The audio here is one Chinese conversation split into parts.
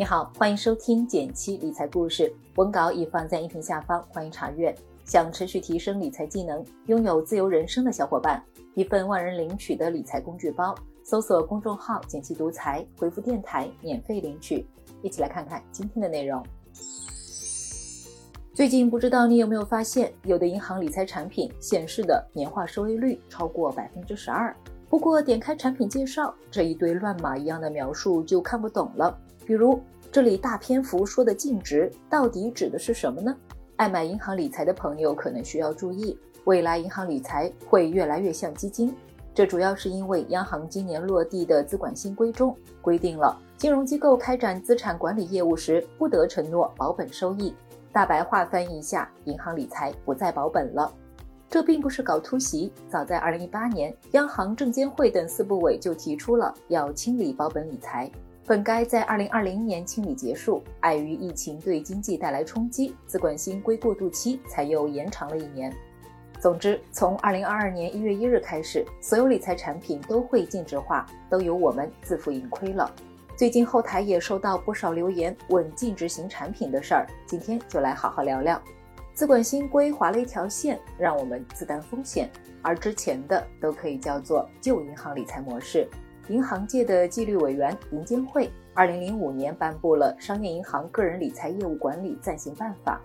你好，欢迎收听减七理财故事，文稿已放在音频下方，欢迎查阅。想持续提升理财技能，拥有自由人生的小伙伴，一份万人领取的理财工具包，搜索公众号“减七独裁，回复“电台”免费领取。一起来看看今天的内容。最近不知道你有没有发现，有的银行理财产品显示的年化收益率超过百分之十二。不过点开产品介绍，这一堆乱码一样的描述就看不懂了。比如这里大篇幅说的净值到底指的是什么呢？爱买银行理财的朋友可能需要注意，未来银行理财会越来越像基金。这主要是因为央行今年落地的资管新规中规定了，金融机构开展资产管理业务时不得承诺保本收益。大白话翻译一下，银行理财不再保本了。这并不是搞突袭，早在2018年，央行、证监会等四部委就提出了要清理保本理财。本该在二零二零年清理结束，碍于疫情对经济带来冲击，资管新规过渡期才又延长了一年。总之，从二零二二年一月一日开始，所有理财产品都会净值化，都由我们自负盈亏了。最近后台也收到不少留言问净值型产品的事儿，今天就来好好聊聊。资管新规划了一条线，让我们自担风险，而之前的都可以叫做旧银行理财模式。银行界的纪律委员银监会，二零零五年颁布了《商业银行个人理财业务管理暂行办法》，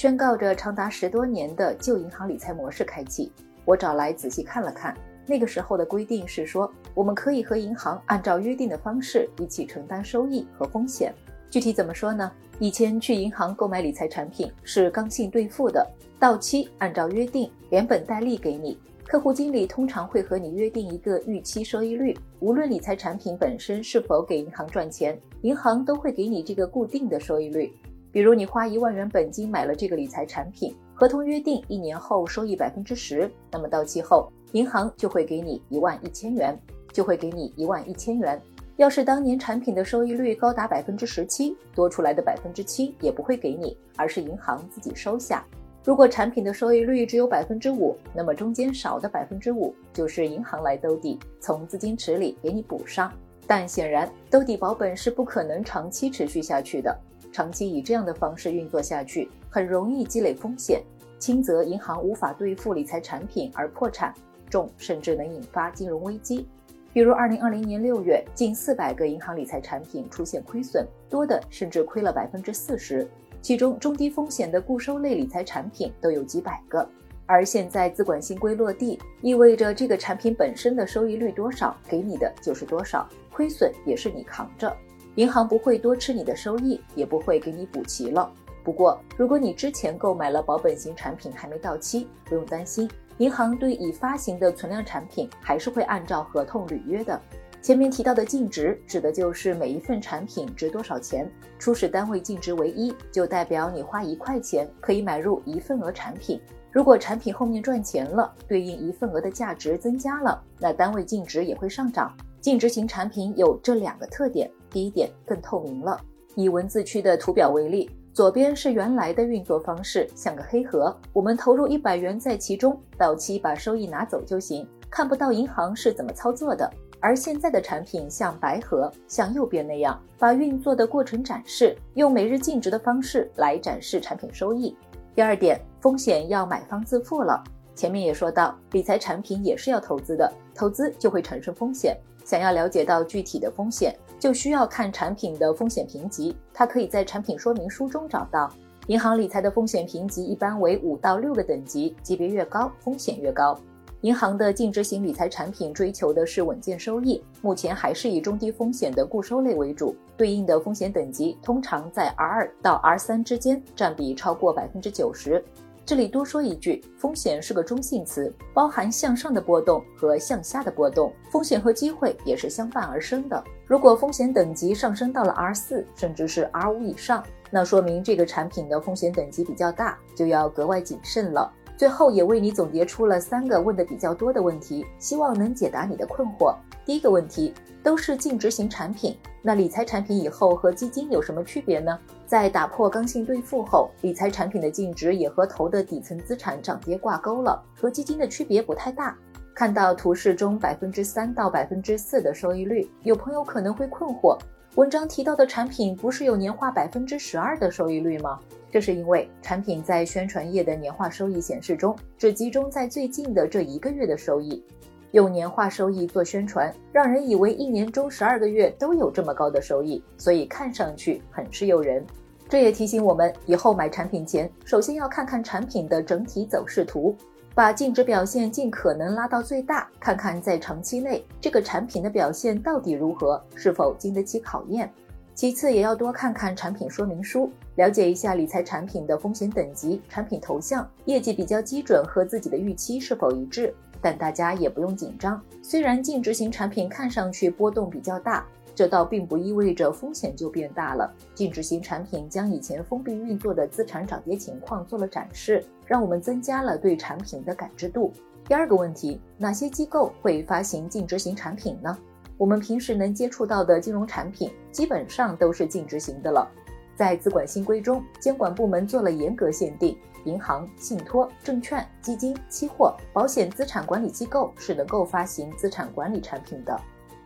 宣告着长达十多年的旧银行理财模式开启。我找来仔细看了看，那个时候的规定是说，我们可以和银行按照约定的方式一起承担收益和风险。具体怎么说呢？以前去银行购买理财产品是刚性兑付的，到期按照约定连本带利给你。客户经理通常会和你约定一个预期收益率，无论理财产品本身是否给银行赚钱，银行都会给你这个固定的收益率。比如你花一万元本金买了这个理财产品，合同约定一年后收益百分之十，那么到期后银行就会给你一万一千元，就会给你一万一千元。要是当年产品的收益率高达百分之十七，多出来的百分之七也不会给你，而是银行自己收下。如果产品的收益率只有百分之五，那么中间少的百分之五就是银行来兜底，从资金池里给你补上。但显然，兜底保本是不可能长期持续下去的。长期以这样的方式运作下去，很容易积累风险，轻则银行无法兑付理财产品而破产，重甚至能引发金融危机。比如，二零二零年六月，近四百个银行理财产品出现亏损，多的甚至亏了百分之四十。其中中低风险的固收类理财产品都有几百个，而现在资管新规落地，意味着这个产品本身的收益率多少，给你的就是多少，亏损也是你扛着，银行不会多吃你的收益，也不会给你补齐了。不过，如果你之前购买了保本型产品还没到期，不用担心，银行对已发行的存量产品还是会按照合同履约的。前面提到的净值，指的就是每一份产品值多少钱。初始单位净值为一，就代表你花一块钱可以买入一份额产品。如果产品后面赚钱了，对应一份额的价值增加了，那单位净值也会上涨。净值型产品有这两个特点：第一点，更透明了。以文字区的图表为例，左边是原来的运作方式，像个黑盒，我们投入一百元在其中，到期把收益拿走就行，看不到银行是怎么操作的。而现在的产品像白盒，像右边那样，把运作的过程展示，用每日净值的方式来展示产品收益。第二点，风险要买方自负了。前面也说到，理财产品也是要投资的，投资就会产生风险。想要了解到具体的风险，就需要看产品的风险评级，它可以在产品说明书中找到。银行理财的风险评级一般为五到六个等级，级别越高，风险越高。银行的净值型理财产品追求的是稳健收益，目前还是以中低风险的固收类为主，对应的风险等级通常在 R 二到 R 三之间，占比超过百分之九十。这里多说一句，风险是个中性词，包含向上的波动和向下的波动，风险和机会也是相伴而生的。如果风险等级上升到了 R 四，甚至是 R 五以上，那说明这个产品的风险等级比较大，就要格外谨慎了。最后也为你总结出了三个问的比较多的问题，希望能解答你的困惑。第一个问题，都是净值型产品，那理财产品以后和基金有什么区别呢？在打破刚性兑付后，理财产品的净值也和投的底层资产涨跌挂钩了，和基金的区别不太大。看到图示中百分之三到百分之四的收益率，有朋友可能会困惑，文章提到的产品不是有年化百分之十二的收益率吗？这是因为产品在宣传页的年化收益显示中，只集中在最近的这一个月的收益。用年化收益做宣传，让人以为一年中十二个月都有这么高的收益，所以看上去很是诱人。这也提醒我们，以后买产品前，首先要看看产品的整体走势图，把净值表现尽可能拉到最大，看看在长期内这个产品的表现到底如何，是否经得起考验。其次，也要多看看产品说明书，了解一下理财产品的风险等级、产品头像、业绩比较基准和自己的预期是否一致。但大家也不用紧张，虽然净值型产品看上去波动比较大，这倒并不意味着风险就变大了。净值型产品将以前封闭运作的资产涨跌情况做了展示，让我们增加了对产品的感知度。第二个问题，哪些机构会发行净值型产品呢？我们平时能接触到的金融产品基本上都是净值型的了。在资管新规中，监管部门做了严格限定。银行、信托、证券、基金、期货、保险资产管理机构是能够发行资产管理产品的。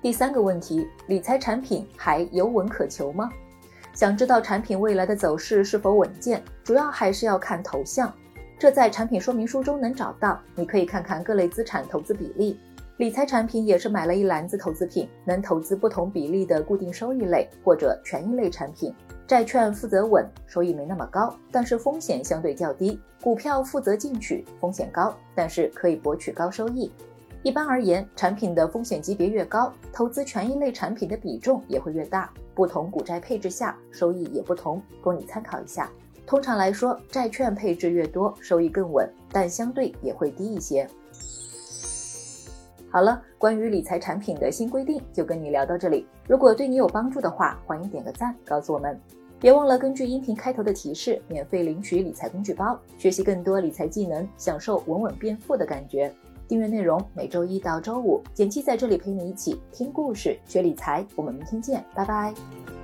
第三个问题，理财产品还有稳可求吗？想知道产品未来的走势是否稳健，主要还是要看头像，这在产品说明书中能找到。你可以看看各类资产投资比例。理财产品也是买了一篮子投资品，能投资不同比例的固定收益类或者权益类产品。债券负责稳，收益没那么高，但是风险相对较低；股票负责进取，风险高，但是可以博取高收益。一般而言，产品的风险级别越高，投资权益类产品的比重也会越大。不同股债配置下，收益也不同，供你参考一下。通常来说，债券配置越多，收益更稳，但相对也会低一些。好了，关于理财产品的新规定就跟你聊到这里。如果对你有帮助的话，欢迎点个赞，告诉我们。别忘了根据音频开头的提示，免费领取理财工具包，学习更多理财技能，享受稳稳变富的感觉。订阅内容每周一到周五，简七在这里陪你一起听故事、学理财。我们明天见，拜拜。